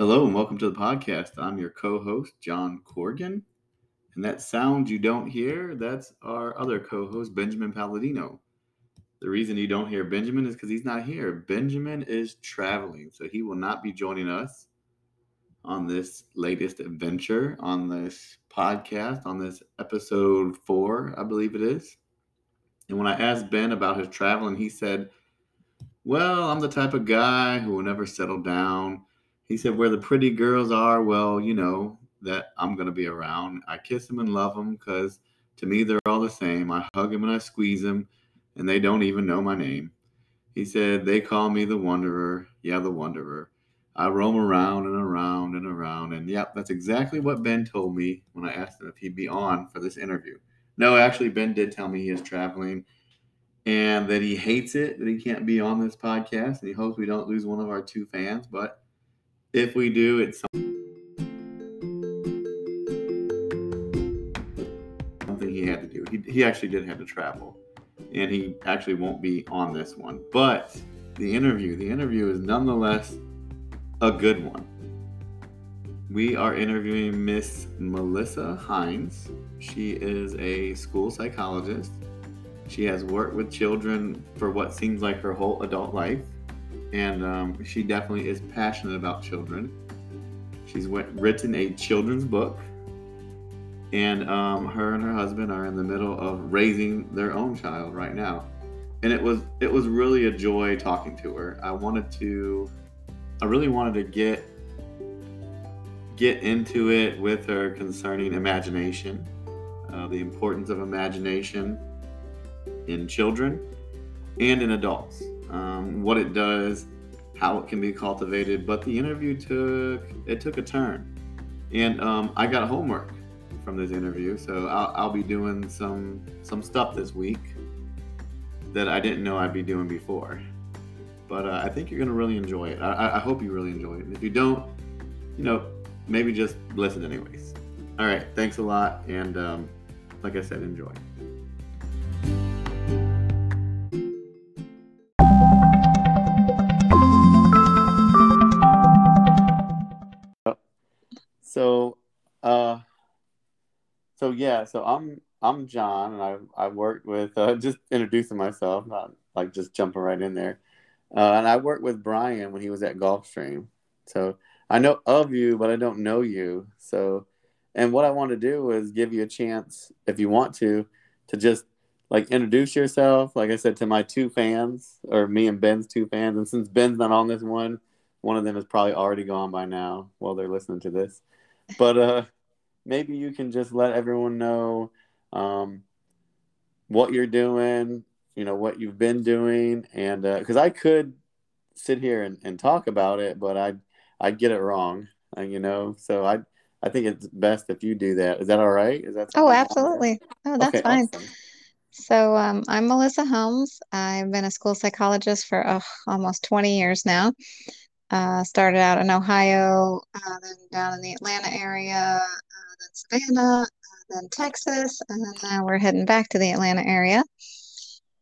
Hello and welcome to the podcast. I'm your co-host John Corgan, and that sound you don't hear, that's our other co-host Benjamin Palladino. The reason you don't hear Benjamin is because he's not here. Benjamin is traveling, so he will not be joining us on this latest adventure on this podcast, on this episode four, I believe it is. And when I asked Ben about his traveling, he said, Well, I'm the type of guy who will never settle down. He said, Where the pretty girls are, well, you know, that I'm going to be around. I kiss them and love them because to me, they're all the same. I hug them and I squeeze them, and they don't even know my name. He said, They call me the Wanderer. Yeah, the Wanderer. I roam around and around and around. And yep, that's exactly what Ben told me when I asked him if he'd be on for this interview. No, actually, Ben did tell me he is traveling and that he hates it that he can't be on this podcast. And he hopes we don't lose one of our two fans. But if we do, it's something he had to do. He, he actually did have to travel, and he actually won't be on this one. But the interview, the interview is nonetheless a good one. We are interviewing Miss Melissa Hines. She is a school psychologist. She has worked with children for what seems like her whole adult life and um, she definitely is passionate about children. She's written a children's book, and um, her and her husband are in the middle of raising their own child right now. And it was it was really a joy talking to her. I wanted to, I really wanted to get get into it with her concerning imagination, uh, the importance of imagination in children and in adults um, what it does, how it can be cultivated. But the interview took it took a turn, and um, I got homework from this interview, so I'll, I'll be doing some some stuff this week that I didn't know I'd be doing before. But uh, I think you're gonna really enjoy it. I, I hope you really enjoy it. And if you don't, you know, maybe just listen anyways. All right, thanks a lot, and um, like I said, enjoy. So, uh, so yeah, so I'm I'm John, and I I worked with uh, just introducing myself, not like just jumping right in there. Uh, and I worked with Brian when he was at Gulfstream. So I know of you, but I don't know you. So, and what I want to do is give you a chance, if you want to, to just like introduce yourself. Like I said to my two fans, or me and Ben's two fans. And since Ben's not on this one, one of them is probably already gone by now while they're listening to this but uh, maybe you can just let everyone know um, what you're doing, you know, what you've been doing, and because uh, I could sit here and, and talk about it, but I I get it wrong, uh, you know. So I I think it's best if you do that. Is that all right? Is that oh absolutely? Oh, that's okay, fine. Awesome. So um, I'm Melissa Helms. I've been a school psychologist for oh, almost 20 years now. Uh, started out in Ohio, uh, then down in the Atlanta area, uh, then Savannah, uh, then Texas, and then now we're heading back to the Atlanta area.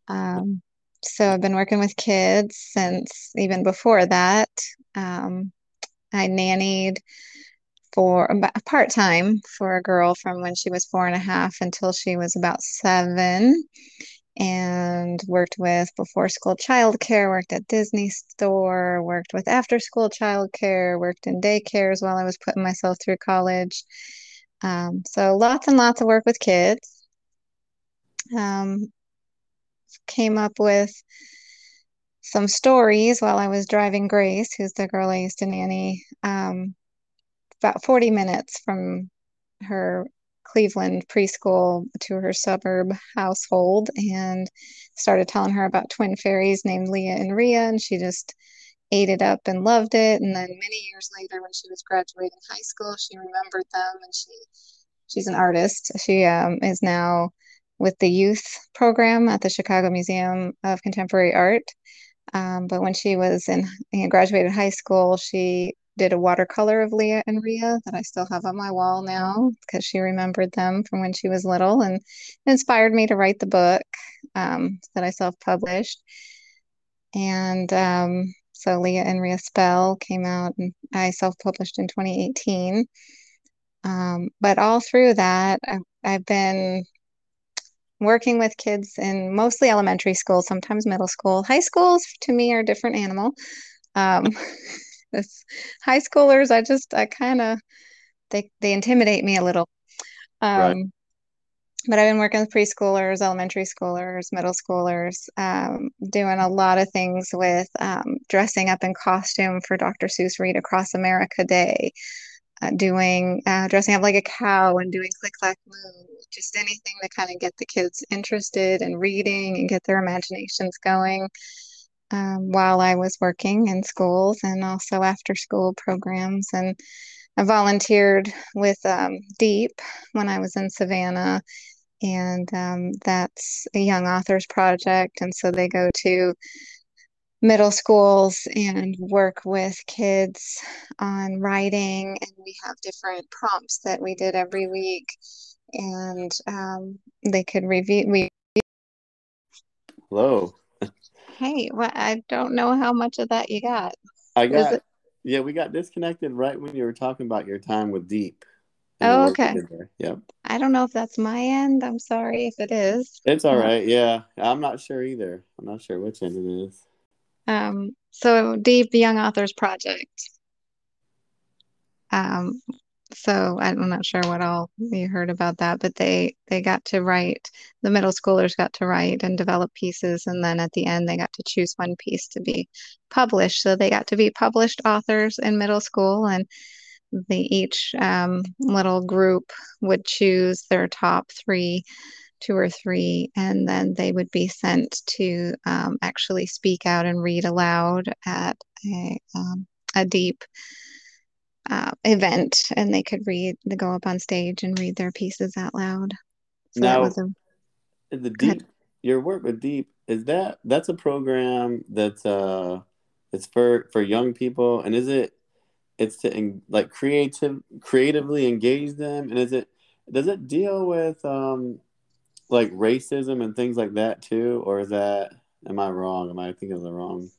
Um, so I've been working with kids since even before that. Um, I nannied for part time for a girl from when she was four and a half until she was about seven and worked with before school childcare, worked at Disney store, worked with after school childcare, worked in daycares while I was putting myself through college. Um, so lots and lots of work with kids. Um, came up with some stories while I was driving Grace, who's the girl I used to nanny, um, about 40 minutes from her Cleveland preschool to her suburb household and started telling her about twin fairies named Leah and Rhea, and she just ate it up and loved it. And then many years later, when she was graduating high school, she remembered them, and she she's an artist. She um, is now with the youth program at the Chicago Museum of Contemporary Art. Um, but when she was in you know, graduated high school, she did a watercolor of Leah and Rhea that I still have on my wall now because she remembered them from when she was little and inspired me to write the book um, that I self published. And um, so Leah and Rhea Spell came out, and I self-published in 2018. Um, but all through that, I've, I've been working with kids in mostly elementary school, sometimes middle school. High schools to me are a different animal. Um, high schoolers, I just I kind of they they intimidate me a little. Um, right. But I've been working with preschoolers, elementary schoolers, middle schoolers, um, doing a lot of things with um, dressing up in costume for Dr. Seuss Read Across America Day, uh, doing uh, dressing up like a cow and doing click clack moo, just anything to kind of get the kids interested in reading and get their imaginations going. Um, while I was working in schools and also after school programs. And I volunteered with um, Deep when I was in Savannah, and um, that's a young authors project. And so they go to middle schools and work with kids on writing and we have different prompts that we did every week and um, they could review we hello hey well, i don't know how much of that you got. I got it... yeah we got disconnected right when you were talking about your time with deep oh okay. yep. I don't know if that's my end. I'm sorry if it is. It's all right. Yeah. I'm not sure either. I'm not sure which end it is. Um, so Deep, the Young Authors Project. Um, so I'm not sure what all you heard about that, but they they got to write. The middle schoolers got to write and develop pieces, and then at the end they got to choose one piece to be published. So they got to be published authors in middle school, and the each um, little group would choose their top three two or three, and then they would be sent to um, actually speak out and read aloud at a, um, a deep uh, event, and they could read, they go up on stage and read their pieces out loud. So now, a, the deep, your work with Deep is that that's a program that's uh, it's for for young people, and is it? It's to like creative creatively engage them, and is it? Does it deal with um, like racism and things like that too, or is that am I wrong? Am I thinking of the wrong?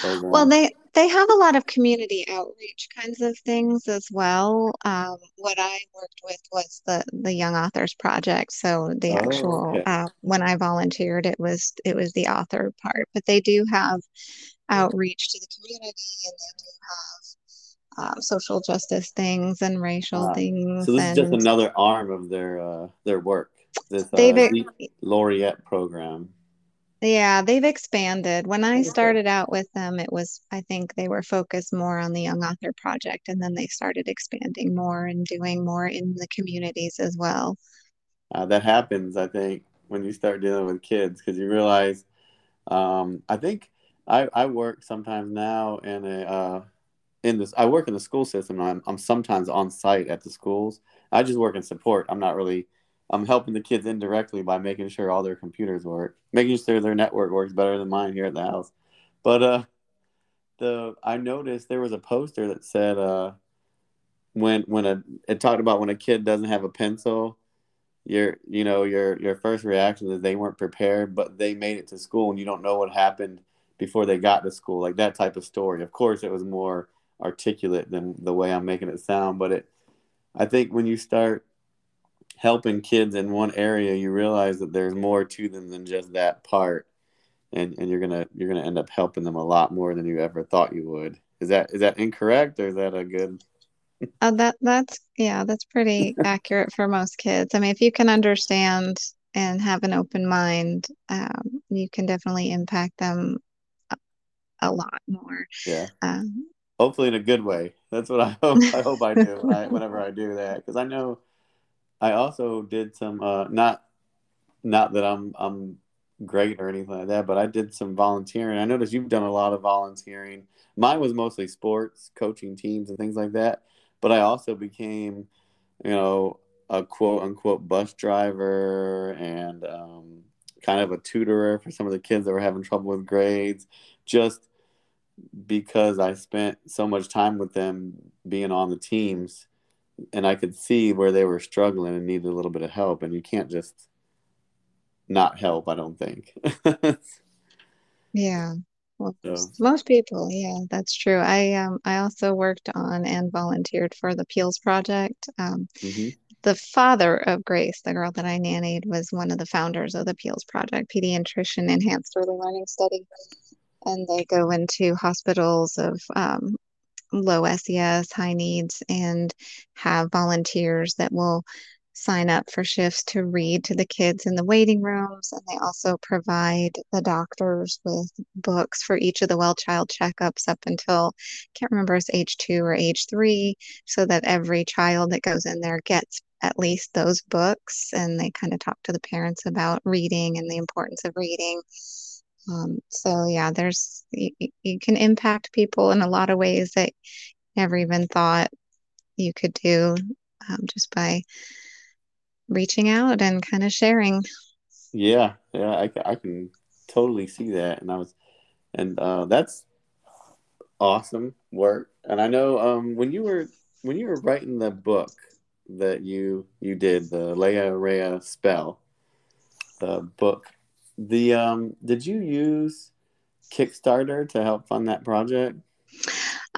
Program? Well, they they have a lot of community outreach kinds of things as well. Um, what I worked with was the the Young Authors Project. So the oh, actual okay. uh, when I volunteered, it was it was the author part. But they do have outreach to the community, and they do have um, social justice things and racial things. So this and, is just another arm of their uh, their work this uh, laureate program. Yeah, they've expanded. When I started out with them, it was, I think they were focused more on the Young Author Project, and then they started expanding more and doing more in the communities as well. Uh, that happens, I think, when you start dealing with kids because you realize, um, I think I, I work sometimes now in a, uh, in this, I work in the school system. I'm, I'm sometimes on site at the schools. I just work in support. I'm not really I'm helping the kids indirectly by making sure all their computers work, making sure their network works better than mine here at the house. But uh, the I noticed there was a poster that said uh, when when a it talked about when a kid doesn't have a pencil, your you know your your first reaction is they weren't prepared, but they made it to school and you don't know what happened before they got to school, like that type of story. Of course, it was more articulate than the way I'm making it sound, but it I think when you start helping kids in one area, you realize that there's more to them than just that part, and and you're gonna you're gonna end up helping them a lot more than you ever thought you would. Is that is that incorrect or is that a good? uh, that that's yeah, that's pretty accurate for most kids. I mean, if you can understand and have an open mind, um, you can definitely impact them a, a lot more. Yeah. Um, Hopefully, in a good way. That's what I hope. I hope I do. I, whenever I do that, because I know I also did some uh, not not that I'm I'm great or anything like that, but I did some volunteering. I noticed you've done a lot of volunteering. Mine was mostly sports, coaching teams and things like that. But I also became, you know, a quote unquote bus driver and um, kind of a tutorer for some of the kids that were having trouble with grades, just because I spent so much time with them being on the teams and I could see where they were struggling and needed a little bit of help. And you can't just not help, I don't think. yeah. Well, so. most people, yeah, that's true. I um I also worked on and volunteered for the Peels Project. Um, mm-hmm. The father of Grace, the girl that I nannied, was one of the founders of the Peels Project, Pediatrician Enhanced Early Learning Study, and they go into hospitals of um, low SES, high needs, and have volunteers that will sign up for shifts to read to the kids in the waiting rooms. And they also provide the doctors with books for each of the well child checkups up until, can't remember, it's age two or age three, so that every child that goes in there gets at least those books. And they kind of talk to the parents about reading and the importance of reading. Um, so yeah, there's you, you can impact people in a lot of ways that never even thought you could do um, just by reaching out and kind of sharing. Yeah, yeah, I, I can totally see that, and I was, and uh, that's awesome work. And I know um, when you were when you were writing the book that you you did the Leah Rhea spell, the book, the um, did you use Kickstarter to help fund that project?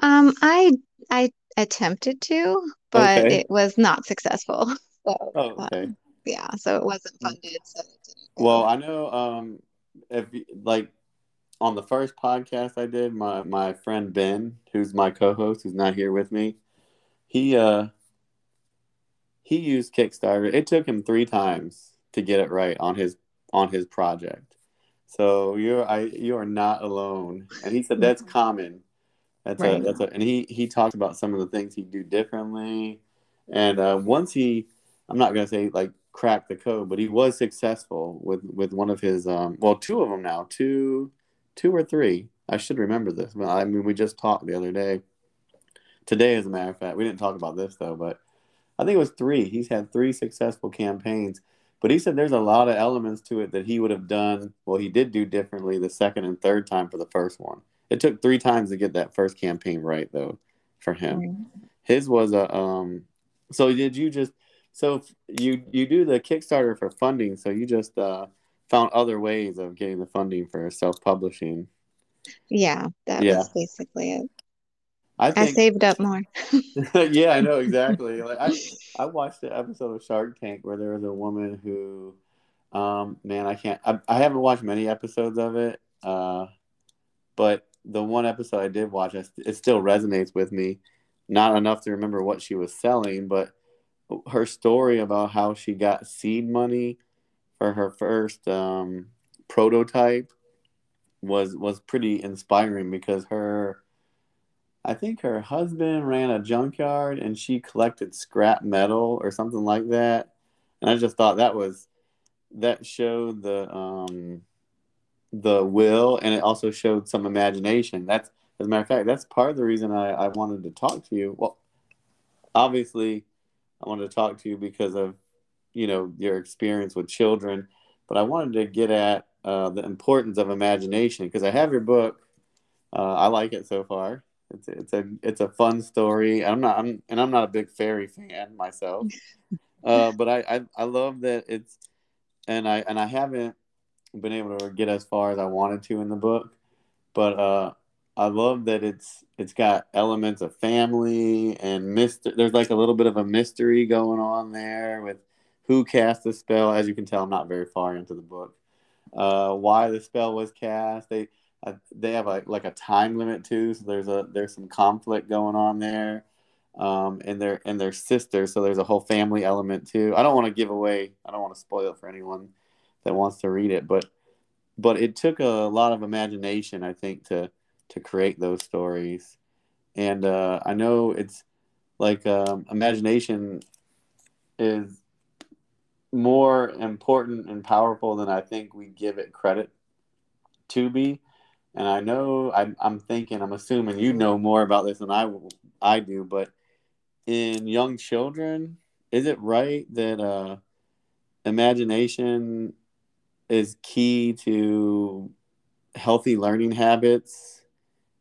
Um, I I attempted to, but okay. it was not successful. So, oh, okay. Um, yeah, so it wasn't mm. funded. So well, I know um, if like on the first podcast I did, my my friend Ben, who's my co-host, who's not here with me, he uh he used Kickstarter. It took him three times to get it right on his on his project. So you're I you are not alone. And he said that's mm-hmm. common. That's right. a that's a and he he talked about some of the things he'd do differently. And uh, once he I'm not gonna say like crack the code, but he was successful with with one of his um well two of them now two two or three I should remember this. I mean we just talked the other day. Today, as a matter of fact, we didn't talk about this though, but I think it was three. He's had three successful campaigns, but he said there's a lot of elements to it that he would have done. Well, he did do differently the second and third time for the first one. It took three times to get that first campaign right though for him. His was a um. So did you just so you you do the Kickstarter for funding, so you just uh, found other ways of getting the funding for self publishing. Yeah, that yeah. was basically it. I, think, I saved up more. yeah, I know exactly. Like I, I watched the episode of Shark Tank where there was a woman who, um, man, I can't. I, I haven't watched many episodes of it, uh, but the one episode I did watch, it still resonates with me. Not enough to remember what she was selling, but her story about how she got seed money for her first um, prototype was was pretty inspiring because her I think her husband ran a junkyard and she collected scrap metal or something like that. And I just thought that was that showed the um the will and it also showed some imagination. That's as a matter of fact, that's part of the reason I, I wanted to talk to you. Well, obviously I wanted to talk to you because of, you know, your experience with children. But I wanted to get at uh, the importance of imagination because I have your book. Uh, I like it so far. It's it's a it's a fun story. I'm not I'm and I'm not a big fairy fan myself, uh, but I, I I love that it's and I and I haven't been able to get as far as I wanted to in the book, but uh, I love that it's it's got elements of family and mystery. There's like a little bit of a mystery going on there with who cast the spell. As you can tell, I'm not very far into the book. Uh, why the spell was cast. They they have a, like a time limit too, so there's a there's some conflict going on there. Um, and their and their sister, so there's a whole family element too. I don't want to give away. I don't want to spoil it for anyone that wants to read it, but but it took a lot of imagination, I think, to to create those stories. And uh, I know it's like um, imagination is more important and powerful than I think we give it credit to be. And I know I'm, I'm thinking, I'm assuming you know more about this than I, I do, but in young children, is it right that uh, imagination is key to healthy learning habits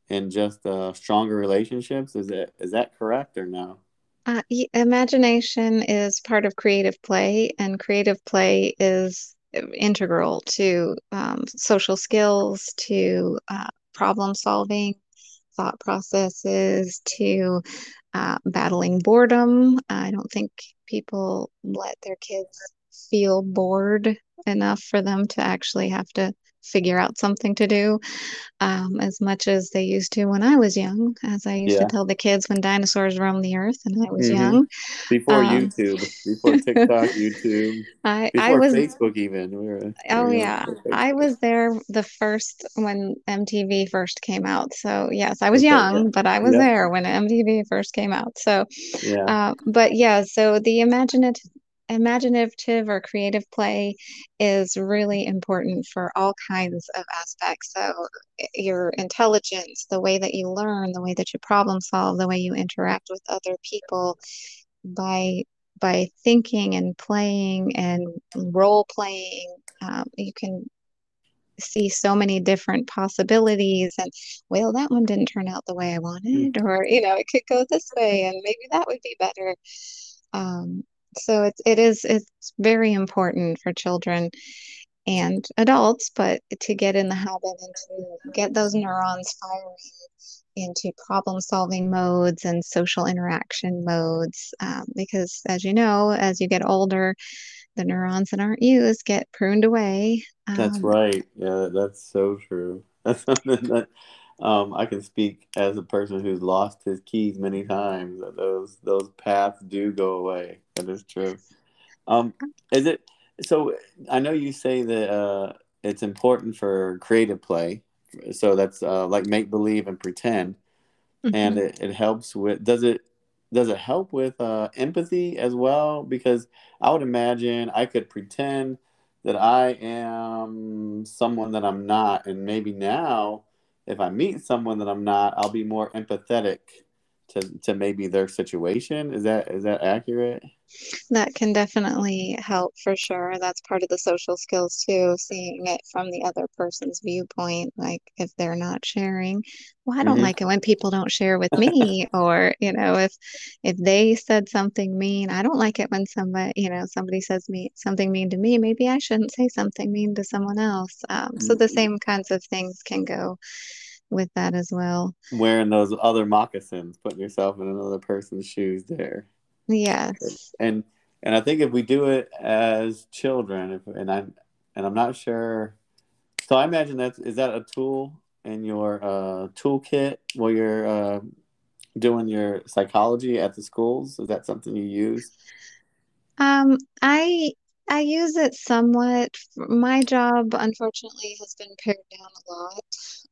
and just uh, stronger relationships. Is it is that correct or no? Uh, imagination is part of creative play, and creative play is integral to um, social skills, to uh, problem solving thought processes to uh, battling boredom. I don't think people let their kids feel bored enough for them to actually have to figure out something to do um, as much as they used to when I was young, as I used yeah. to tell the kids when dinosaurs roamed the earth and I was mm-hmm. young. Before um, YouTube, before TikTok, YouTube, I, before I was, Facebook even. We were, oh we yeah, I was there the first when MTV first came out. So yes, I was okay, young, yeah. but I was there when MTV first came out. So yeah, uh, but yeah, so the imaginative imaginative or creative play is really important for all kinds of aspects. So, your intelligence, the way that you learn, the way that you problem solve, the way you interact with other people by by thinking and playing and role playing, um, you can see so many different possibilities and well that one didn't turn out the way i wanted or you know it could go this way and maybe that would be better um, so it's it is it's very important for children and adults but to get in the habit and to get those neurons firing into problem solving modes and social interaction modes um, because as you know as you get older the neurons that aren't used get pruned away um, that's right. Yeah that's so true. That's something that um, I can speak as a person who's lost his keys many times. Those those paths do go away. That is true. Um, is it so? I know you say that uh, it's important for creative play. So that's uh, like make believe and pretend, mm-hmm. and it, it helps with. Does it does it help with uh, empathy as well? Because I would imagine I could pretend that I am someone that I'm not, and maybe now if I meet someone that I'm not, I'll be more empathetic to, to maybe their situation. Is that is that accurate? That can definitely help for sure. That's part of the social skills too, seeing it from the other person's viewpoint. Like if they're not sharing, well, I don't mm-hmm. like it when people don't share with me, or you know, if if they said something mean, I don't like it when somebody, you know, somebody says me something mean to me. Maybe I shouldn't say something mean to someone else. Um, mm-hmm. So the mm-hmm. same kinds of things can go with that as well. Wearing those other moccasins, putting yourself in another person's shoes there. Yes. And and I think if we do it as children, if, and I'm and I'm not sure. So I imagine that is that a tool in your uh, toolkit while you're uh, doing your psychology at the schools? Is that something you use? Um, I I use it somewhat. My job, unfortunately, has been pared down a lot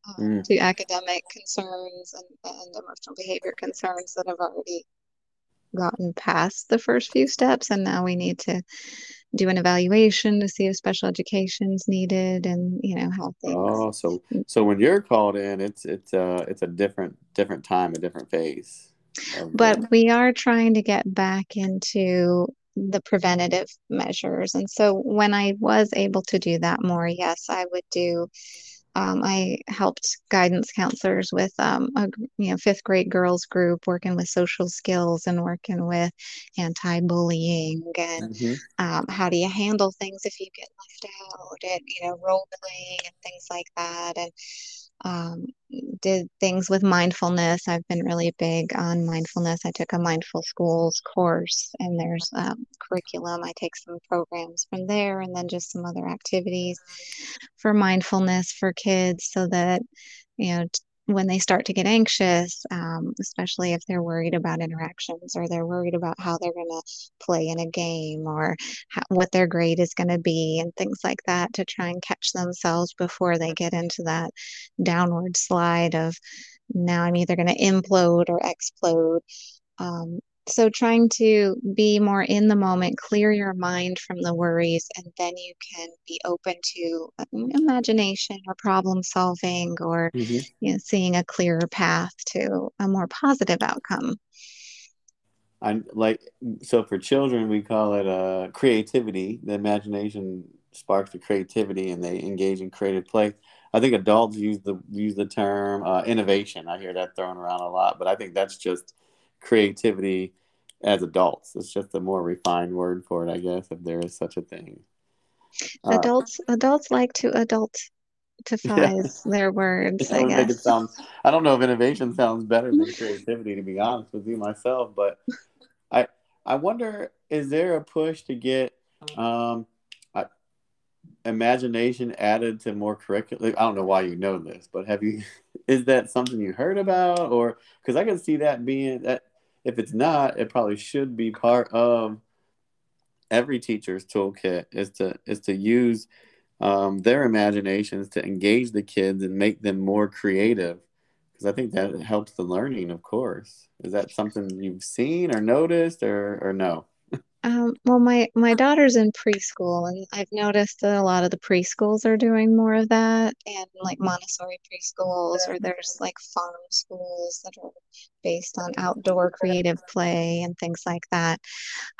um, mm. to academic concerns and, and emotional behavior concerns that have already gotten past the first few steps and now we need to do an evaluation to see if special education is needed and you know how things oh so mm. so when you're called in it's it's uh it's a different different time a different phase but we are trying to get back into the preventative measures and so when i was able to do that more yes i would do um, I helped guidance counselors with um, a you know fifth grade girls group, working with social skills and working with anti-bullying and mm-hmm. um, how do you handle things if you get left out and you know role playing and things like that and um, did things with mindfulness. I've been really big on mindfulness. I took a mindful schools course, and there's um, curriculum. I take some programs from there, and then just some other activities for mindfulness for kids, so that you know when they start to get anxious, um, especially if they're worried about interactions or they're worried about how they're going to play in a game or how, what their grade is going to be and things like that to try and catch themselves before they get into that downward slide of now I'm either going to implode or explode. Um, so trying to be more in the moment clear your mind from the worries and then you can be open to um, imagination or problem solving or mm-hmm. you know, seeing a clearer path to a more positive outcome. I like so for children we call it uh, creativity. The imagination sparks the creativity and they engage in creative play. I think adults use the use the term uh, innovation. I hear that thrown around a lot but i think that's just creativity as adults. It's just a more refined word for it, I guess, if there is such a thing. Uh, adults uh, adults like to adult quantifies yeah. their words. I guess. It sound, I don't know if innovation sounds better than creativity, to be honest with you myself. But I I wonder, is there a push to get um, imagination added to more curriculum? I don't know why you know this, but have you? Is that something you heard about, or because I can see that being that if it's not, it probably should be part of every teacher's toolkit is to is to use um, their imaginations to engage the kids and make them more creative because I think that helps the learning. Of course, is that something you've seen or noticed or or no? Um, well, my my daughter's in preschool, and I've noticed that a lot of the preschools are doing more of that, and like Montessori preschools, or there's like farm schools that are based on outdoor creative play and things like that.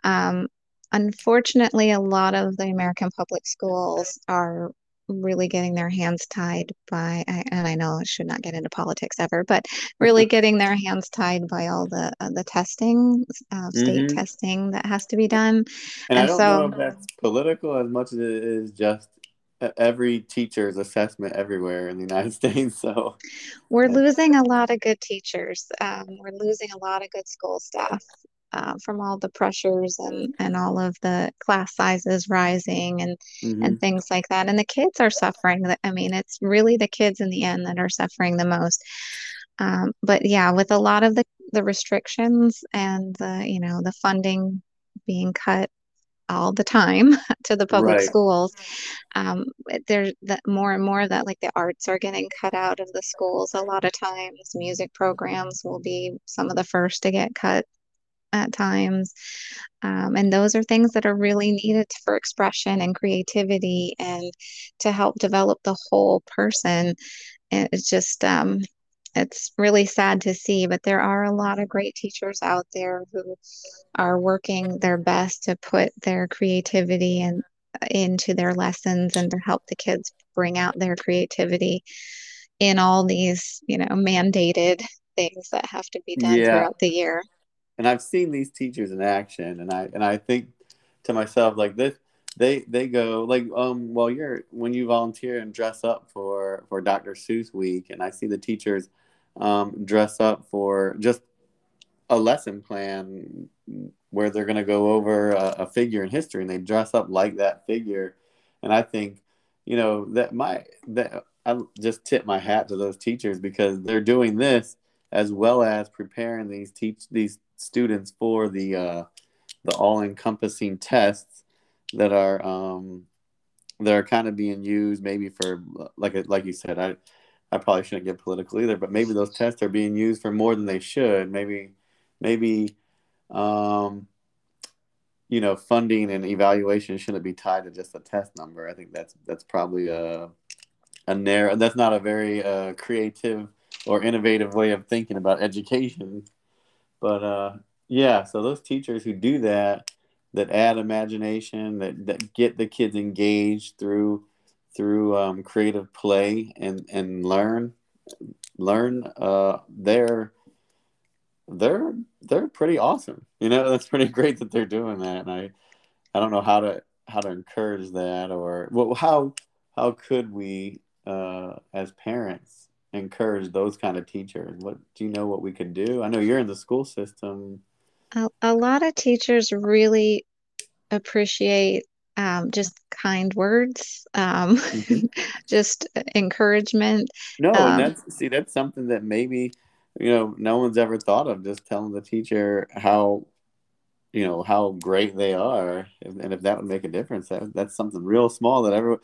Um, unfortunately, a lot of the American public schools are really getting their hands tied by, and I know I should not get into politics ever, but really getting their hands tied by all the uh, the testing, uh, state mm-hmm. testing that has to be done. And, and I don't so, know if that's political as much as it is just every teacher's assessment everywhere in the United States. So we're losing a lot of good teachers. Um, we're losing a lot of good school staff uh, from all the pressures and, and all of the class sizes rising and mm-hmm. and things like that. And the kids are suffering. I mean, it's really the kids in the end that are suffering the most. Um, but yeah, with a lot of the, the restrictions and the you know the funding being cut all the time to the public right. schools um, there's that more and more that like the arts are getting cut out of the schools a lot of times music programs will be some of the first to get cut at times. Um, and those are things that are really needed for expression and creativity and to help develop the whole person. And it's just, um, it's really sad to see, but there are a lot of great teachers out there who are working their best to put their creativity and into their lessons and to help the kids bring out their creativity in all these, you know, mandated things that have to be done yeah. throughout the year and I've seen these teachers in action, and I and I think to myself like this. They they go like um well you're when you volunteer and dress up for for Dr. Seuss week, and I see the teachers um, dress up for just a lesson plan where they're going to go over a, a, figure in history and they dress up like that figure and i think you know that my that i just tip my hat to those teachers because they're doing this as well as preparing these teach these students for the uh, the all-encompassing tests that are um, that are kind of being used maybe for like like you said I I probably shouldn't get political either but maybe those tests are being used for more than they should. Maybe maybe um, you know funding and evaluation shouldn't be tied to just a test number. I think that's that's probably a a narrow that's not a very uh, creative or innovative way of thinking about education but uh, yeah, so those teachers who do that, that add imagination, that, that get the kids engaged through through um, creative play and and learn learn uh, they're they're they're pretty awesome. You know, that's pretty great that they're doing that, and I I don't know how to how to encourage that or well how how could we uh, as parents encourage those kind of teachers? What do you know what we could do? I know you're in the school system. A, a lot of teachers really appreciate um, just kind words, um, mm-hmm. just encouragement. No, um, that's see, that's something that maybe you know no one's ever thought of. Just telling the teacher how you know how great they are, and if that would make a difference, that, that's something real small that everyone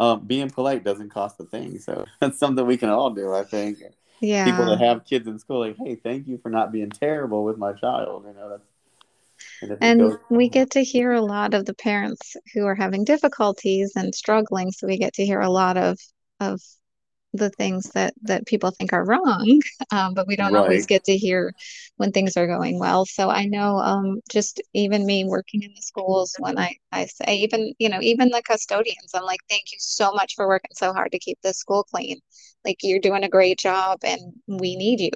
um, being polite doesn't cost a thing. So that's something we can all do, I think. Yeah. People that have kids in school, like, hey, thank you for not being terrible with my child. You know, that's. And, and goes- we get to hear a lot of the parents who are having difficulties and struggling. So we get to hear a lot of of the things that that people think are wrong um, but we don't right. always get to hear when things are going well. So i know um, just even me working in the schools when i i say even you know even the custodians i'm like thank you so much for working so hard to keep this school clean. Like you're doing a great job and we need you.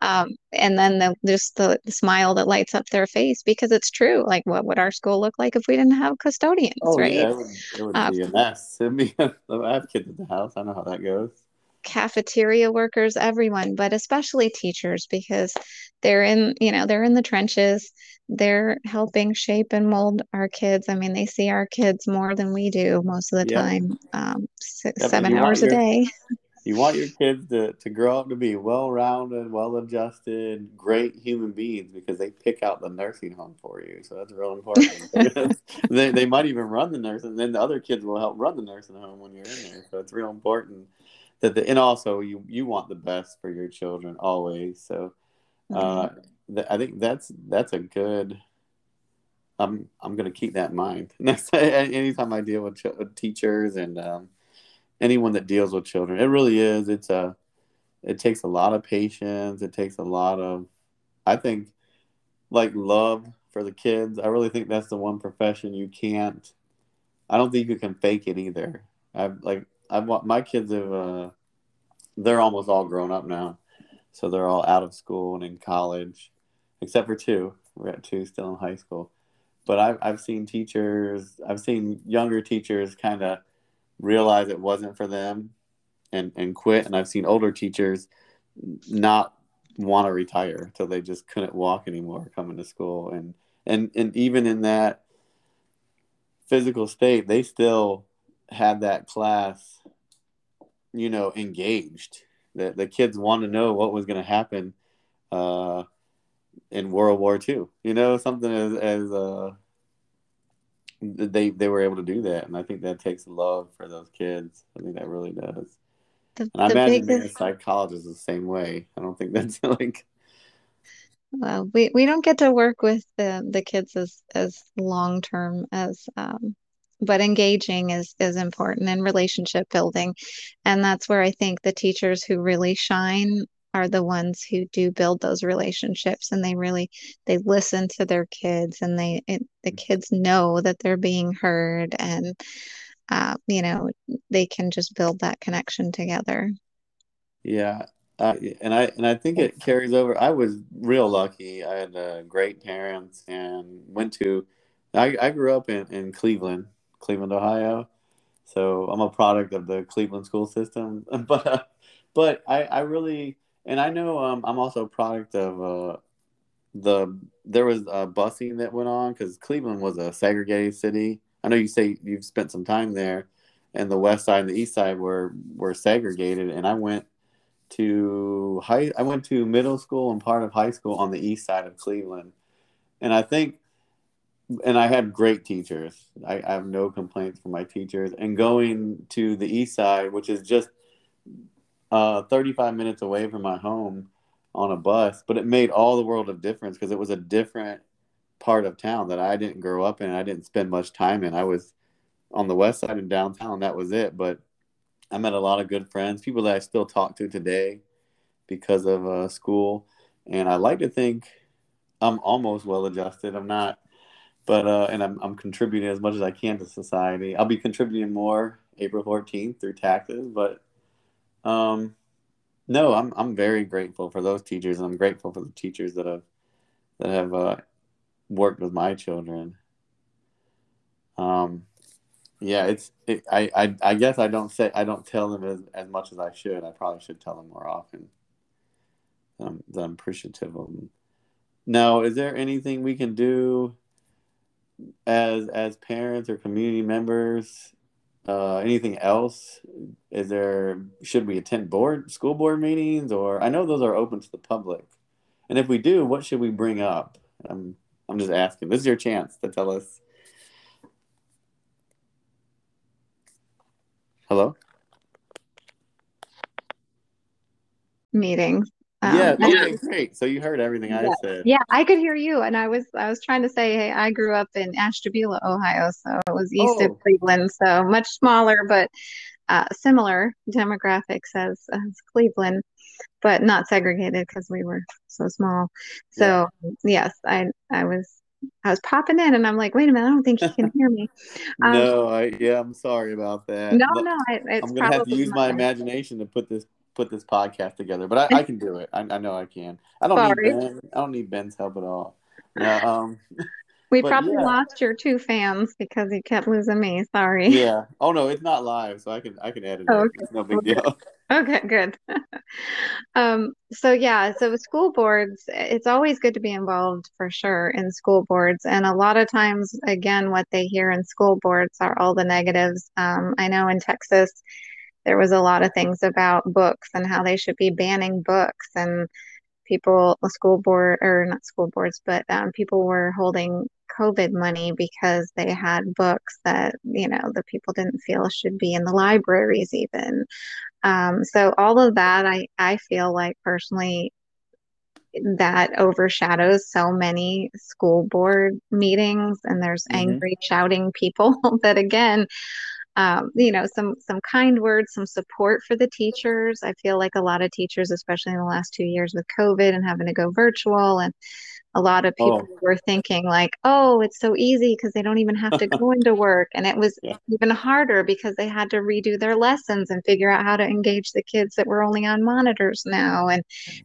Um, and then the, just the, the, smile that lights up their face because it's true. Like what would our school look like if we didn't have custodians oh, right? yeah, it would, it would be a mess. I mean, i have kids at the house. I know how that goes cafeteria workers everyone but especially teachers because they're in you know they're in the trenches. They're helping shape and mold our kids. I mean they see our kids more than we do most of the yeah. time um, six, yeah, seven hours your, a day. you want your kids to, to grow up to be well-rounded well-adjusted great human beings because they pick out the nursing home for you. So that's real important. They, they might even run the nursing and then the other kids will help run the nursing home when you're in there. So it's real important that the and also you you want the best for your children always so uh th- i think that's that's a good i'm i'm going to keep that in mind. Next anytime i deal with, ch- with teachers and um, anyone that deals with children it really is it's a it takes a lot of patience it takes a lot of i think like love for the kids. I really think that's the one profession you can't i don't think you can fake it either. I've like I want my kids have uh, they're almost all grown up now, so they're all out of school and in college, except for two. We got two still in high school, but I've I've seen teachers, I've seen younger teachers kind of realize it wasn't for them, and and quit, and I've seen older teachers not want to retire until they just couldn't walk anymore coming to school. And and and even in that physical state they still had that class, you know, engaged. The the kids want to know what was going to happen uh, in World War II. You know, something as as uh, they they were able to do that, and I think that takes love for those kids. I think that really does. The, and I imagine biggest... being a psychologist the same way. I don't think that's like well we, we don't get to work with the, the kids as as long term as um, but engaging is is important in relationship building and that's where i think the teachers who really shine are the ones who do build those relationships and they really they listen to their kids and they it, the kids know that they're being heard and uh, you know they can just build that connection together yeah uh, and I and I think it carries over. I was real lucky. I had uh, great parents and went to. I, I grew up in, in Cleveland, Cleveland, Ohio. So I'm a product of the Cleveland school system. but uh, but I, I really and I know um, I'm also a product of uh, the there was a busing that went on because Cleveland was a segregated city. I know you say you've spent some time there, and the west side and the east side were were segregated. And I went to high I went to middle school and part of high school on the east side of Cleveland, and I think and I had great teachers. I, I, have no complaints from my teachers. And going to the east side, which is just uh, 35 minutes away from my home on a bus, but it made all the world of difference because it was a different part of town that I didn't grow up in. I didn't spend much time in. I was on the west side in downtown. That was it. But I met a lot of good friends, people that I still talk to today because of uh, school. And I like to think I'm almost well adjusted. I'm not but uh, and I'm I'm contributing as much as I can to society. I'll be contributing more April 14th through taxes, but um, no, I'm I'm very grateful for those teachers, and I'm grateful for the teachers that have that have uh, worked with my children. Um, yeah, it's it, I, I I guess I don't say I don't tell them as, as much as I should. I probably should tell them more often. Um, that I'm appreciative of them. Now, is there anything we can do? As as parents or community members uh, anything else? Is there should we attend board school board meetings or i know those are open to the public. And if we do what should we bring up? I'm i'm just asking. This is your chance to tell us. Hello? Meetings um, yeah, okay, great. So you heard everything yeah, I said. Yeah, I could hear you, and I was I was trying to say, hey, I grew up in Ashtabula, Ohio, so it was east oh. of Cleveland, so much smaller, but uh, similar demographics as, as Cleveland, but not segregated because we were so small. So yeah. yes, I I was I was popping in, and I'm like, wait a minute, I don't think he can hear me. Um, no, I yeah, I'm sorry about that. No, no, I, I'm gonna have to use my imagination to put this put this podcast together, but I, I can do it. I, I, know I can. I don't Sorry. need Ben. I don't need Ben's help at all. Um, we probably yeah. lost your two fans because you kept losing me. Sorry. Yeah. Oh no, it's not live, so I can I can edit oh, it. It's no big okay. deal. Okay, good. um, so yeah, so school boards, it's always good to be involved for sure in school boards. And a lot of times, again, what they hear in school boards are all the negatives. Um, I know in Texas, there was a lot of things about books and how they should be banning books and people, school board or not school boards, but um, people were holding COVID money because they had books that, you know, the people didn't feel should be in the libraries even. Um, so all of that, I, I feel like personally that overshadows so many school board meetings and there's mm-hmm. angry shouting people that again um, you know some some kind words some support for the teachers i feel like a lot of teachers especially in the last two years with covid and having to go virtual and a lot of people oh. were thinking like oh it's so easy because they don't even have to go into work and it was yeah. even harder because they had to redo their lessons and figure out how to engage the kids that were only on monitors now and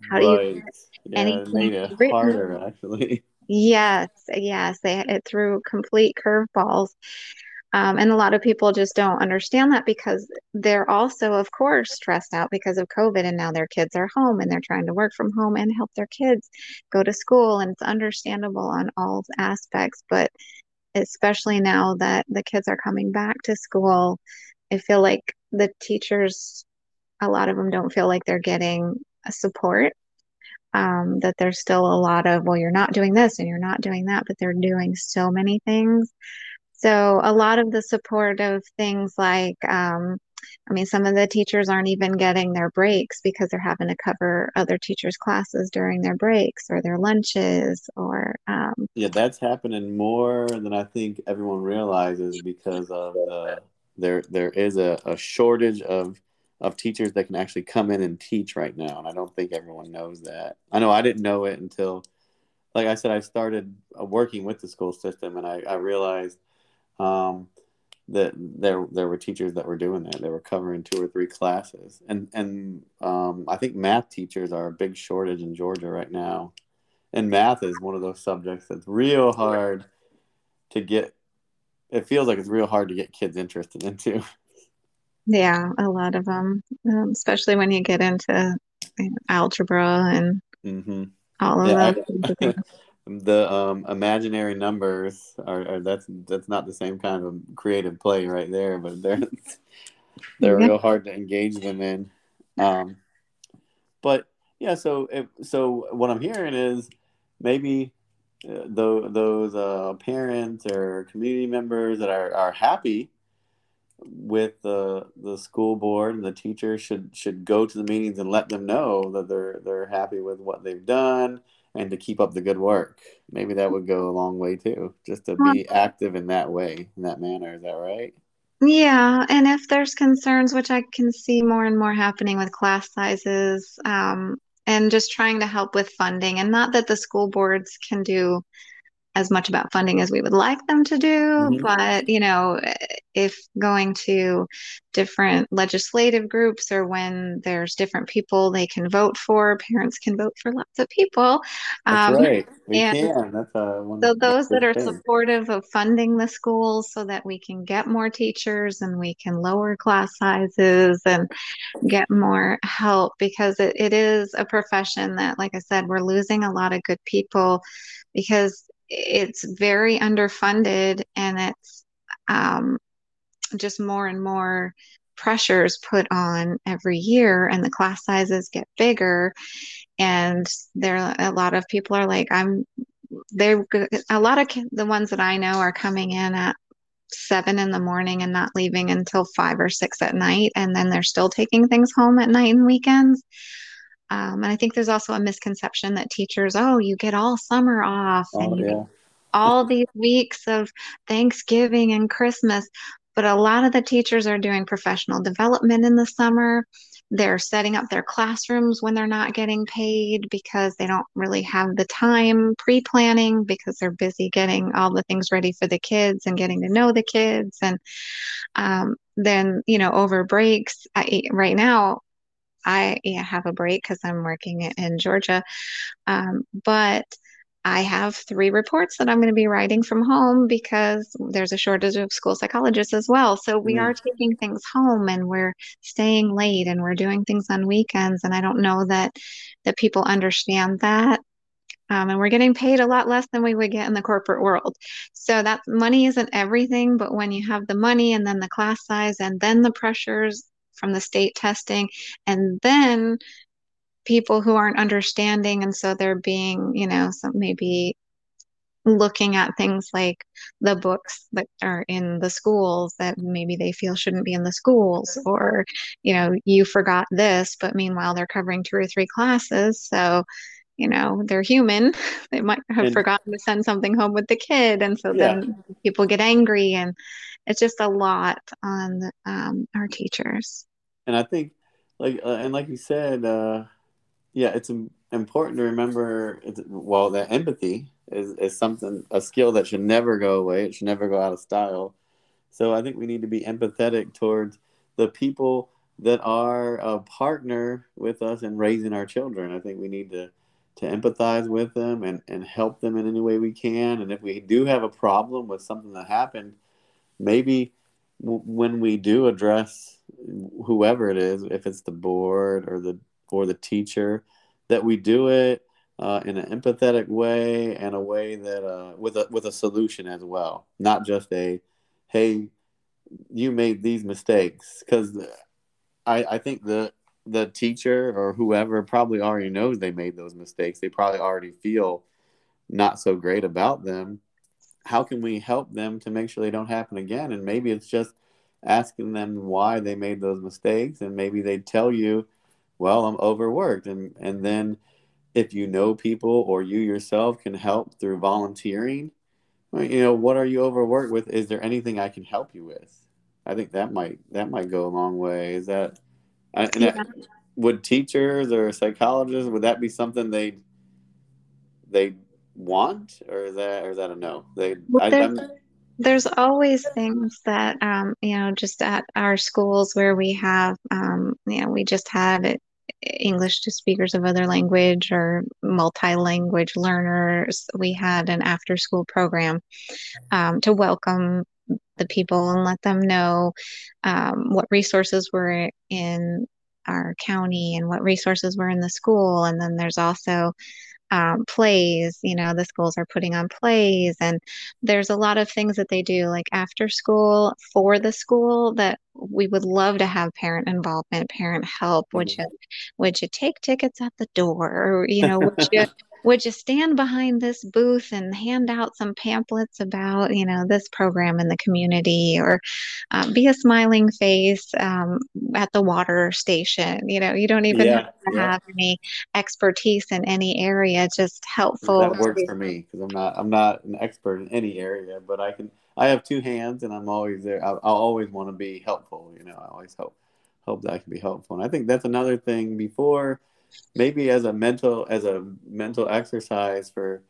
how right. do you yeah, anything made it harder actually yes yes they it threw complete curveballs um, and a lot of people just don't understand that because they're also, of course, stressed out because of COVID and now their kids are home and they're trying to work from home and help their kids go to school. And it's understandable on all aspects. But especially now that the kids are coming back to school, I feel like the teachers, a lot of them don't feel like they're getting support. Um, that there's still a lot of, well, you're not doing this and you're not doing that, but they're doing so many things so a lot of the support of things like, um, I mean, some of the teachers aren't even getting their breaks because they're having to cover other teachers' classes during their breaks or their lunches or. Um, yeah, that's happening more than I think everyone realizes because of the there there is a, a shortage of of teachers that can actually come in and teach right now, and I don't think everyone knows that. I know I didn't know it until, like I said, I started uh, working with the school system, and I, I realized um, that there there were teachers that were doing that. They were covering two or three classes, and and um, I think math teachers are a big shortage in Georgia right now. And math is one of those subjects that's real hard to get. It feels like it's real hard to get kids interested into. Yeah, a lot of them, um, especially when you get into you know, algebra and mm-hmm. all of yeah, that. the um, imaginary numbers are, are, that's that's not the same kind of creative play right there, but they're they're real hard to engage them in. Um, but yeah, so if, so what I'm hearing is maybe uh, those those uh, parents or community members that are, are happy with the the school board and the teachers should should go to the meetings and let them know that they're they're happy with what they've done and to keep up the good work. Maybe that would go a long way too, just to be active in that way, in that manner. Is that right? Yeah, and if there's concerns, which I can see more and more happening with class sizes, um, and just trying to help with funding, and not that the school boards can do as much about funding as we would like them to do, mm-hmm. but you know, if going to different legislative groups or when there's different people they can vote for, parents can vote for lots of people. That's um, right. We and can. That's a one, so those that are thing. supportive of funding the schools so that we can get more teachers and we can lower class sizes and get more help because it, it is a profession that, like I said, we're losing a lot of good people because it's very underfunded and it's um, just more and more pressures put on every year and the class sizes get bigger. And there a lot of people are like i'm they're a lot of the ones that i know are coming in at seven in the morning and not leaving until five or six at night. And then they're still taking things home at night and weekends um, and I think there's also a misconception that teachers, oh, you get all summer off oh, and yeah. all these weeks of Thanksgiving and Christmas. But a lot of the teachers are doing professional development in the summer. They're setting up their classrooms when they're not getting paid because they don't really have the time pre planning because they're busy getting all the things ready for the kids and getting to know the kids. And um, then, you know, over breaks, I, right now, I yeah, have a break because I'm working in Georgia. Um, but I have three reports that I'm going to be writing from home because there's a shortage of school psychologists as well. So we mm. are taking things home and we're staying late and we're doing things on weekends. And I don't know that that people understand that. Um, and we're getting paid a lot less than we would get in the corporate world. So that money isn't everything, but when you have the money and then the class size and then the pressures from the state testing. And then people who aren't understanding and so they're being you know so maybe looking at things like the books that are in the schools that maybe they feel shouldn't be in the schools or you know you forgot this but meanwhile they're covering two or three classes. So you know they're human they might have and, forgotten to send something home with the kid and so yeah. then people get angry and it's just a lot on um, our teachers and i think like uh, and like you said uh yeah, it's important to remember. Well, that empathy is, is something a skill that should never go away. It should never go out of style. So I think we need to be empathetic towards the people that are a partner with us in raising our children. I think we need to to empathize with them and, and help them in any way we can. And if we do have a problem with something that happened, maybe w- when we do address whoever it is, if it's the board or the or the teacher, that we do it uh, in an empathetic way and a way that uh, with a with a solution as well, not just a hey, you made these mistakes because I I think the the teacher or whoever probably already knows they made those mistakes. They probably already feel not so great about them. How can we help them to make sure they don't happen again? And maybe it's just asking them why they made those mistakes, and maybe they tell you well i'm overworked and and then if you know people or you yourself can help through volunteering you know what are you overworked with is there anything i can help you with i think that might that might go a long way is that, yeah. that would teachers or psychologists would that be something they they want or is that or is that a no they well, I, there's always things that um, you know just at our schools where we have um, you know we just had it English to speakers of other language or multi-language learners. We had an after-school program um, to welcome the people and let them know um, what resources were in our county and what resources were in the school. And then there's also um, plays. You know, the schools are putting on plays, and there's a lot of things that they do, like after school for the school, that we would love to have parent involvement, parent help. Would mm-hmm. you, would you take tickets at the door? Or, you know, would you would you stand behind this booth and hand out some pamphlets about you know this program in the community or um, be a smiling face um, at the water station? You know you don't even yeah, have to yeah. have any expertise in any area just helpful that works for me because i'm not i'm not an expert in any area but i can i have two hands and i'm always there. I i always want to be helpful you know i always hope hope that i can be helpful. And i think that's another thing before maybe as a mental as a mental exercise for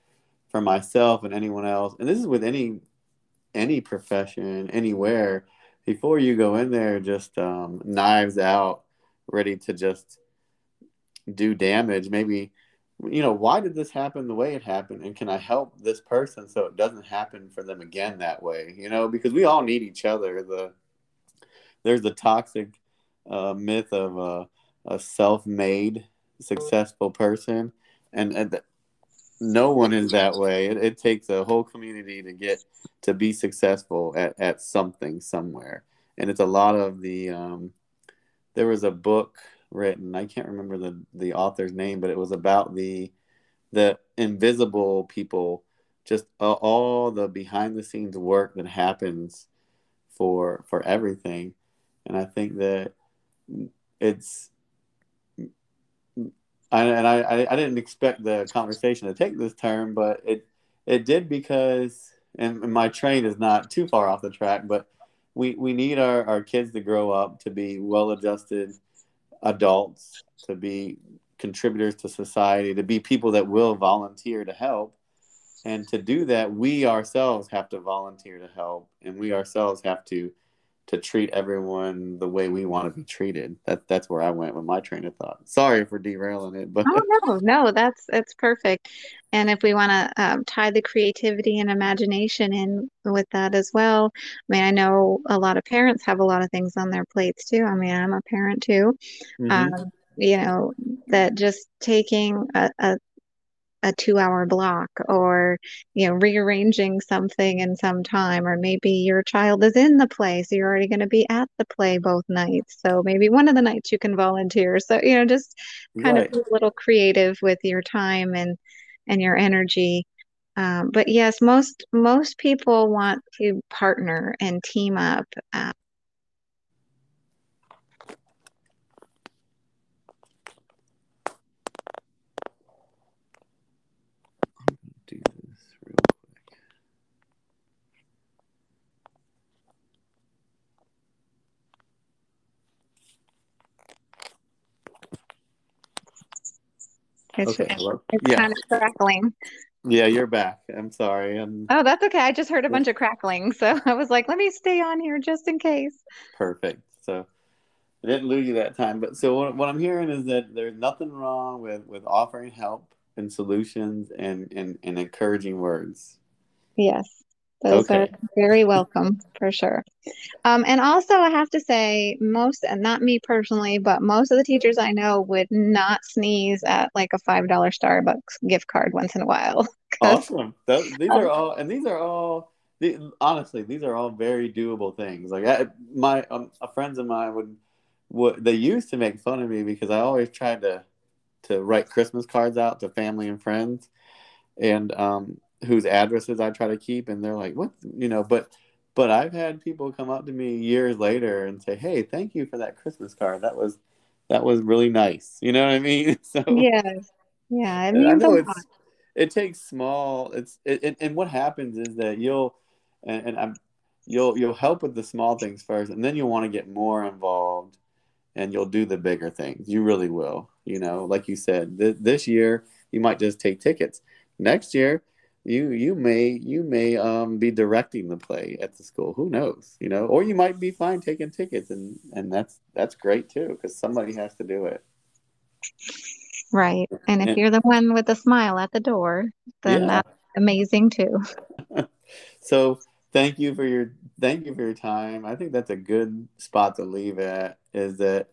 for myself and anyone else. And this is with any any profession anywhere. Before you go in there just um, knives out ready to just do damage. Maybe you know why did this happen the way it happened? And can i help this person so it doesn't happen for them again that way? You know because we all need each other. The there's the toxic uh, myth of uh, a self-made successful person, and, and no one is that way. It, it, takes a whole community to get to be successful at, at something somewhere, and it's a lot of the. Um, there was a book written. I can't remember the the author's name, but it was about the the invisible people, just uh, all the behind the scenes work that happens for for everything, and I think that it's And I, I didn't expect the conversation to take this turn, but it it did because, and my train is not too far off the track, but we, we need our, our kids to grow up to be well adjusted adults, to be contributors to society, to be people that will volunteer to help. And to do that, we ourselves have to volunteer to help, and we ourselves have to to treat everyone the way we want to be treated. That that's where I went with my train of thought. Sorry for derailing it, but oh no, no, that's that's perfect. And if we want to um, tie the creativity and imagination in with that as well, I mean, I know a lot of parents have a lot of things on their plates too. I mean, I'm a parent too. Mm-hmm. Um, you know, that just taking a, a a two hour block or you know rearranging something in some time or maybe your child is in the play so you're already going to be at the play both nights. So maybe one of the nights you can volunteer. So you know just kind right. of a little creative with your time and and your energy. Um, but yes most most people want to partner and team up uh, It's, okay, well, it's yeah. kind of crackling. Yeah, you're back. I'm sorry. I'm... Oh, that's okay. I just heard a bunch of crackling, so I was like, let me stay on here just in case. Perfect. So I didn't lose you that time, but so what, what I'm hearing is that there's nothing wrong with with offering help and solutions and and, and encouraging words. Yes. Those okay. are very welcome for sure. Um, and also, I have to say, most, and not me personally, but most of the teachers I know would not sneeze at like a $5 Starbucks gift card once in a while. Awesome. Those, these are all, and these are all, honestly, these are all very doable things. Like, I, my um, friends of mine would, would, they used to make fun of me because I always tried to, to write Christmas cards out to family and friends. And, um, whose addresses I try to keep, and they're like, "What?" You know, but but I've had people come up to me years later and say, "Hey, thank you for that Christmas card. That was that was really nice." You know what I mean? So yeah, yeah. It means I know it's it takes small. It's it, it, and what happens is that you'll and, and I'm you'll you'll help with the small things first, and then you'll want to get more involved, and you'll do the bigger things. You really will. You know, like you said, th- this year you might just take tickets. Next year you you may you may um, be directing the play at the school who knows you know? Or you might be fine taking tickets and and that's that's great too because somebody has to do it. Right and if and, you're the one with the smile at the door then yeah. that's amazing too. So thank you for your thank you for your time. I think that's a good spot to leave at is that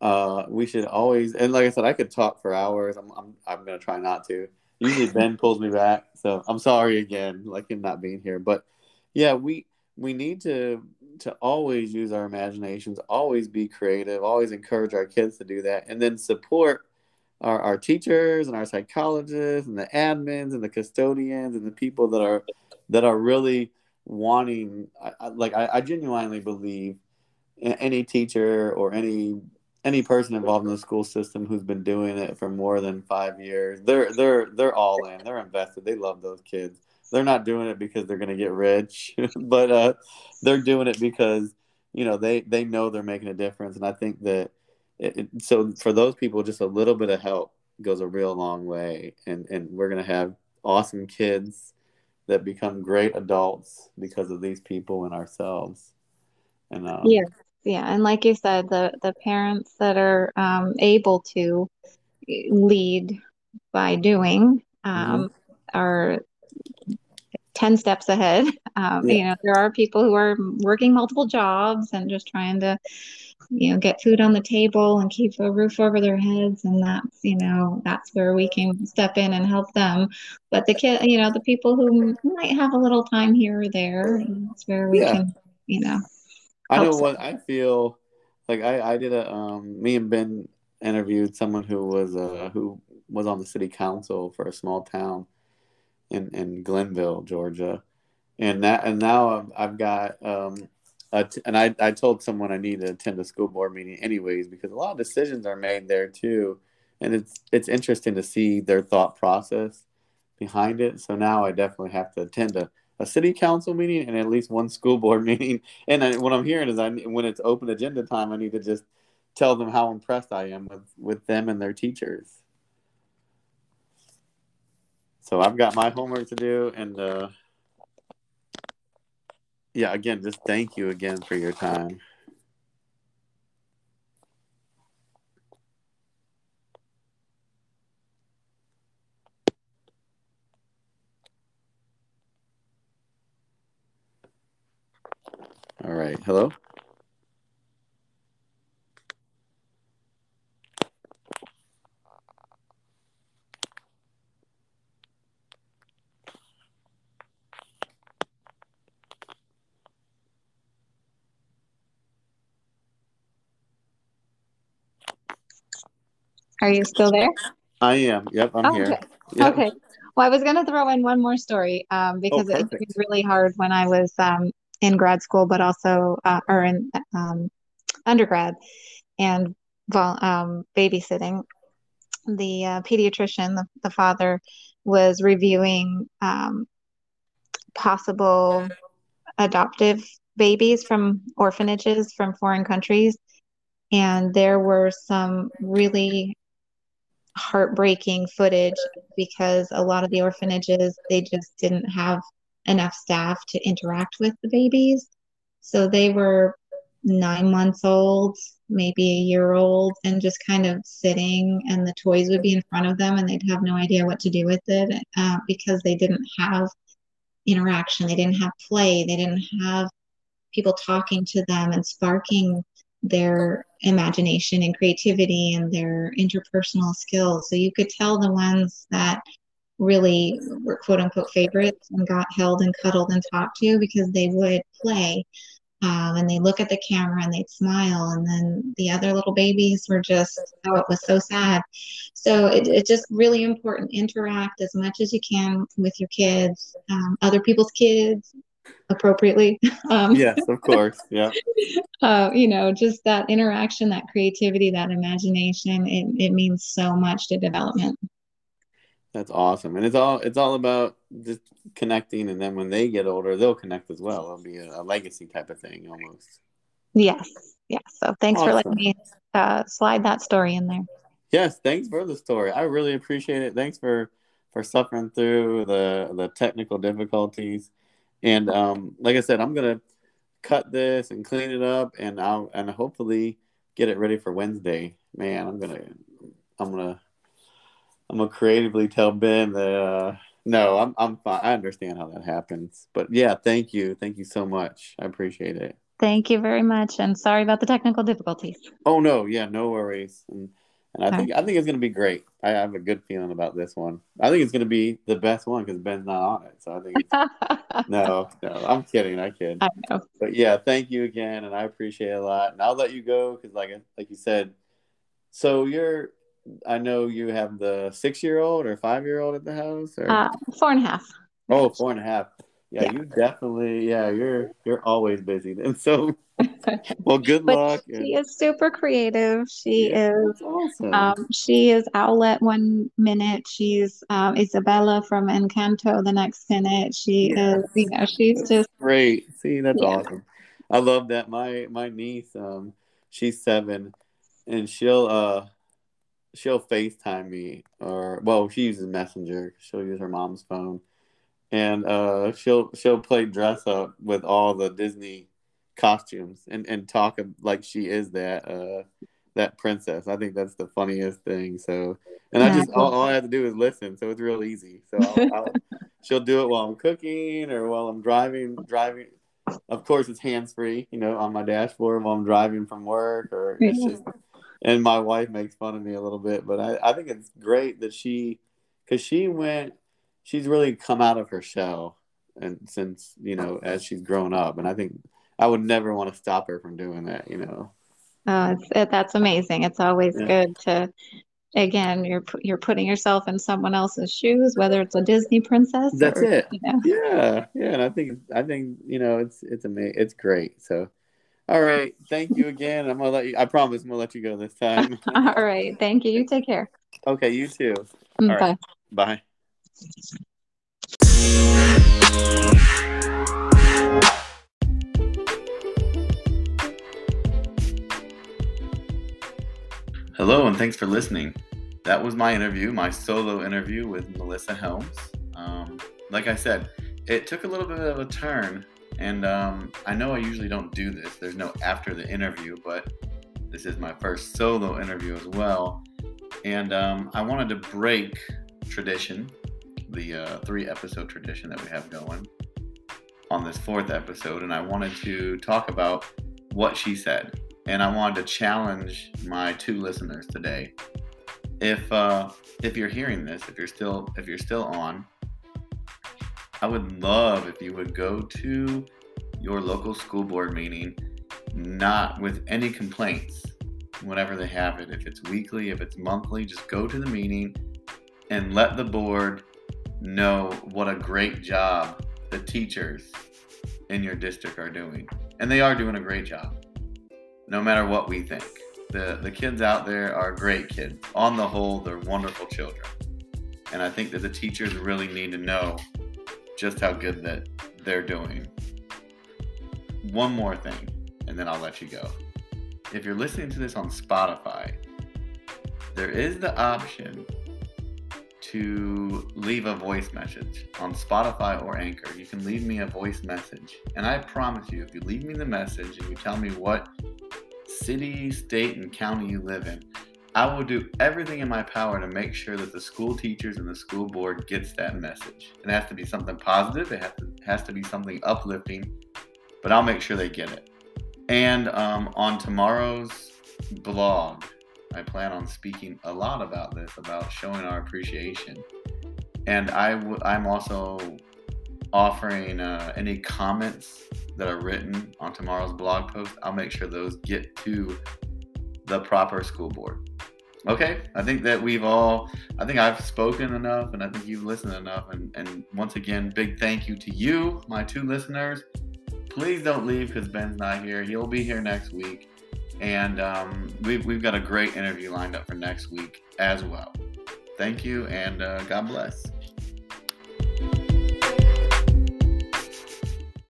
uh, we should always and like i said i could talk for hours. I'm, I'm, I'm gonna try not to Usually Ben pulls me back, so I'm sorry again, like him not being here. But yeah, we we need to to always use our imaginations, always be creative, always encourage our kids to do that, and then support our, our teachers and our psychologists and the admins and the custodians and the people that are that are really wanting. I, like I, I genuinely believe any teacher or any any person involved in the school system who's been doing it for more than five years, they're they're they're all in. They're invested. They love those kids. They're not doing it because they're going to get rich, but uh, they're doing it because you know they they know they're making a difference. And I think that it, so for those people, just a little bit of help goes a real long way. And and we're going to have awesome kids that become great adults because of these people and ourselves. And um, yeah yeah and like you said the the parents that are um, able to lead by doing um, mm-hmm. are 10 steps ahead um, yeah. you know there are people who are working multiple jobs and just trying to you know get food on the table and keep a roof over their heads and that's you know that's where we can step in and help them but the kid you know the people who might have a little time here or there that's where we yeah. can you know I know what I feel like. I I did a um. Me and Ben interviewed someone who was uh who was on the city council for a small town in in Glennville, Georgia, and that and now I've, I've got um. and I, I told someone I need to attend a school board meeting anyways because a lot of decisions are made there too, and it's it's interesting to see their thought process behind it. So now I definitely have to attend a a city council meeting and at least one school board meeting. And I, what I'm hearing is, I when it's open agenda time, I need to just tell them how impressed I am with with them and their teachers. So I've got my homework to do, and uh, yeah, again, just thank you again for your time. All right. Hello? Are you still there? I am. Yep, I'm oh, here. Okay. Yep. okay. Well, I was going to throw in one more story um, because oh, it was really hard when I was um, in grad school, but also uh, or in um, undergrad and um, babysitting. The uh, pediatrician, the, the, father, was reviewing um, possible adoptive babies from orphanages from foreign countries. And there were some really heartbreaking footage because a lot of the orphanages they just didn't have enough staff to interact with the babies. So they were nine months old maybe a year old and just kind of sitting and the toys would be in front of them and they'd have no idea what to do with it uh, because they didn't have interaction. They didn't have play. They didn't have people talking to them and sparking their imagination and creativity and their interpersonal skills. So you could tell the ones that really were quote unquote favorites and got held and cuddled and talked to because they would play. Um, and they look at the camera and they'd smile and then the other little babies were just oh it was so sad so it, it's just really important interact as much as you can with your kids um, other people's kids appropriately. Um, yes, of course. Yeah. uh, you know, just that interaction, that creativity, that imagination, it, it means so much to development. That's awesome. And it's all it's all about just connecting and then when they get older, they'll connect as well. It'll be a, a legacy type of thing almost. Yes. Yes. So thanks awesome. for letting me uh, slide that story in there. Yes, thanks for the story. I really appreciate it. Thanks for for suffering through the the technical difficulties. And um, like I said, I'm gonna cut this and clean it up, and I'll and hopefully get it ready for Wednesday. Man, I'm gonna I'm gonna I'm gonna creatively tell Ben that uh, no, I'm I'm fine. I understand how that happens, but yeah, thank you, thank you so much. I appreciate it. Thank you very much, and sorry about the technical difficulties. Oh no, yeah, no worries. And and I think I think it's going to be great. I have a good feeling about this one. I think it's going to be the best one because Ben's not on it. So I think it's no, no, I'm kidding. I kid. I know. But yeah, thank you again, and I appreciate it a lot. And I'll let you go because, like like you said, so you're. I know you have the six year old or five year old at the house, or uh, four and a half. Oh, four and a half. Yeah, yeah, you definitely. Yeah, you're you're always busy. And so well, good luck. She is super creative. She yeah, is awesome. Um, she is Owlette one minute. She's um, Isabela from Encanto the next minute. She is, you know, she's that's just great. See, that's awesome. I love that. My my niece, um, she's seven, and she'll uh she'll FaceTime me or well, she uses Messenger. She'll use her mom's phone, and uh, she'll she'll play dress up with all the Disney costumes and, and talk like she is that uh, that princess. I think that's the funniest thing. So, and I just all, all, I have to do is listen, so it's real easy. So I'll, I'll, she'll do it while I'm cooking or while I'm driving. Driving, of course, it's hands free. You know, on my dashboard while I'm driving from work, or it's just. And my wife makes fun of me a little bit, but I, I think it's great that she, because she went, she's really come out of her shell, and since you know as she's grown up, and I think I would never want to stop her from doing that, you know. Oh, it's, it, that's amazing. It's always yeah. good to, again, you're you're putting yourself in someone else's shoes, whether it's a Disney princess. That's or, it. You know. Yeah, yeah, and I think I think you know it's it's amazing. It's great. So, all right, thank you again. I'm gonna let you. I promise I'm gonna let you go this time. all right, thank you. You take care. Okay, you too. Mm, bye. Right. Bye. Hello, and thanks for listening. That was my interview, my solo interview with Melissa Helms. Um, like I said, it took a little bit of a turn, And um, I know I usually don't do this. There's no after the interview, but this is my first solo interview as well. And um, I wanted to break tradition, the uh, three episode tradition that we have going on this fourth episode. And I wanted to talk about what she said. And I wanted to challenge my two listeners today. If uh, if you're hearing this, if you're still if you're still on, I would love if you would go to your local school board meeting, not with any complaints, whenever they have it. If it's weekly, if it's monthly, just go to the meeting and let the board know what a great job the teachers in your district are doing. And they are doing a great job, no matter what we think. The, the kids out there are great kids. On the whole, they're wonderful children. And I think that the teachers really need to know just how good that they're doing. One more thing, and then I'll let you go. If you're listening to this on Spotify, there is the option to leave a voice message on Spotify or Anchor. You can leave me a voice message. And I promise you, if you leave me the message and you tell me what city, state, and county you live in, I will do everything in my power to make sure that the school teachers and the school board gets that message. It has to be something positive. It has to, has to be something uplifting, but I'll make sure they get it. And um, on tomorrow's blog, I plan on speaking a lot about this, about showing our appreciation. And I w- I'm also offering uh, any comments that are written on tomorrow's blog post. I'll make sure those get to the proper school board. Okay, I think that we've all, I think I've spoken enough and I think you've listened enough. And, and once again, big thank you to you, my two listeners. Please don't leave because Ben's not here. He'll be here next week. And um, we've, we've got a great interview lined up for next week as well. Thank you and uh, God bless.